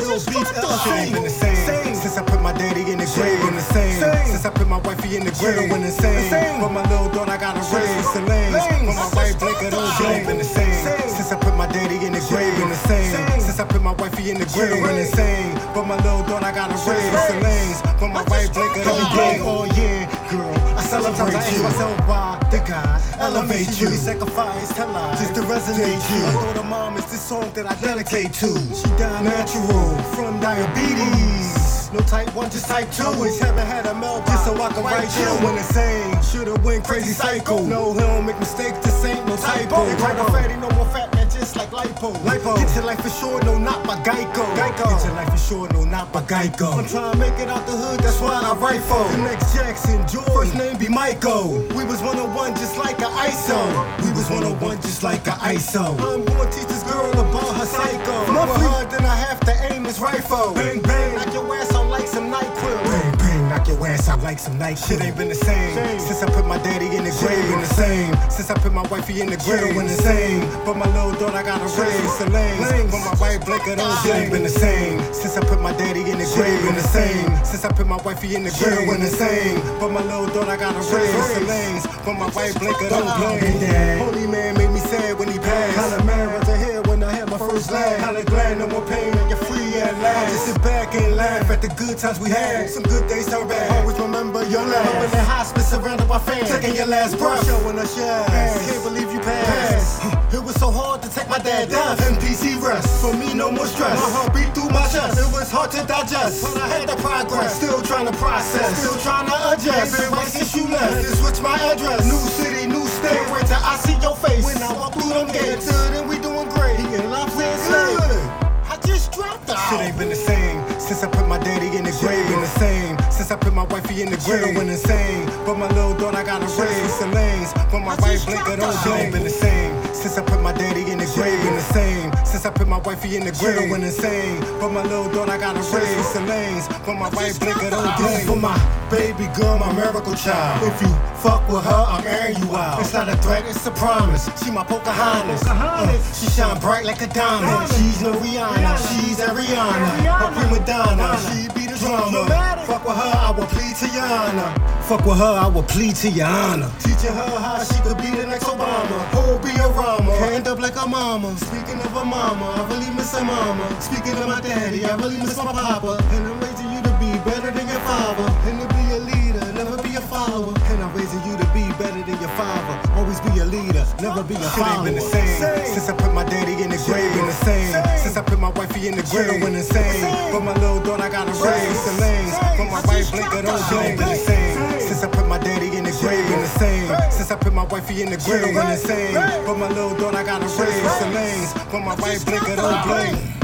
Ill just beats dropped LC. Shit ain't been the same, Same. since I put my daddy in the grave. Been the same, Same. since I put my wifey in the grave. Been the same, Same. but my little daughter I got a raise. The lanes, Lanes. but my wife blink of those Shit ain't the same, since I put my daddy in the grave. Been the same, since I put my wifey in the grave. Been the same, but my little daughter I got a raise. The lanes, but my wife blink of those ain't. Oh yeah, girl, I celebrate Sometimes I you. myself why the God elevate you. you. Sacrifice her life Just to resonate you. you. I thought her mom song that I dedicate to. She died natural from diabetes. No type 1, just type 2. Always haven't had a milk just so I can write you. When it's same, should've went crazy psycho. No, he don't make mistakes, this ain't no typo. Typo. Type of fatty, no more fat man, just like lipo. Lipo. Get your life assured, no, by Geico. I'm trying to make it out the hood, that's what I write for. The next Jackson, George, first name be Michael. We was 101 just like a ISO. We was 101 just like a ISO. I'm gonna teach this girl about her psycho. More hard than I have to aim this rifle. Like some NyQuil. Shit ain't been the same, Same. since I put my daddy in the grave. Been the same since I put my wifey in the grave. Been the same, but my little daughter I got a raise. The lanes, but my wife blink of those Shit ain't been the same since I put my daddy in the grave. Been the same since I put my wifey in the grave. Been the same, but my little daughter I got a raise. The lanes, but my wife of those Dad. Holy man made me sad when he passed. Kinda mad right here when I had my first laugh. Kinda glad no more pain and you're the good times we had. Some good days turn bad. Always remember your last. Up in the hospice surrounded by fans. Taking your last breath. Showing us your ass. Can't believe you passed. It was so hard to take my dad down. NPC rest. For me, no more stress. My heart beat through my chest. It was hard to digest. But I had to progress. Still trying to process. Still trying to adjust. Since you left. Just switch my address. New city, new state. Can't wait till I see your face. When I walk through them gates. Until then, we doing great. He love with good. I just dropped out. Shit ain't been the same my wifey in the grave. Went insane, but my little daughter I got a raise. The lanes, but my wife blink of those Shit ain't been the same since I put my daddy in the grave. Been the same since I put my wifey in the grave. Went insane, but my little daughter I got a raise. The lanes, but my wife blink of those This is for my baby girl, my miracle child. If you fuck with her, I'm airing you out. It's not a threat, it's a promise. She my Pocahontas. Uh, she shine bright like a diamond. She's no Rihanna, she's Ariana. Her prima donna, she be will plead to your honor. Fuck with her, I will plead to your honor. Teaching her how she could be the next Obama. Whole be a Rama. Hand up like a mama. Speaking of a mama, I really miss her mama. Speaking of my daddy, I really miss my papa. Always be a leader, never be a follower. Shit ain't been the same since I put my daddy in the grave. Been the same since I put my wifey in the grave. Went insane, but my little daughter I got a raise. The lanes, but my wife blink of those ain't been the same since I put my daddy in the grave. Been the same since I put my wifey in the grave. Went insane, but my little daughter I got a raise. The lanes, but my wife blink of those blame.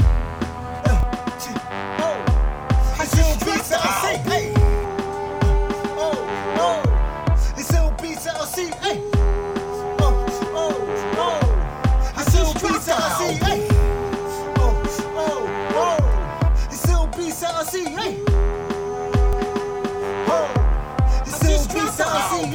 istisası yok.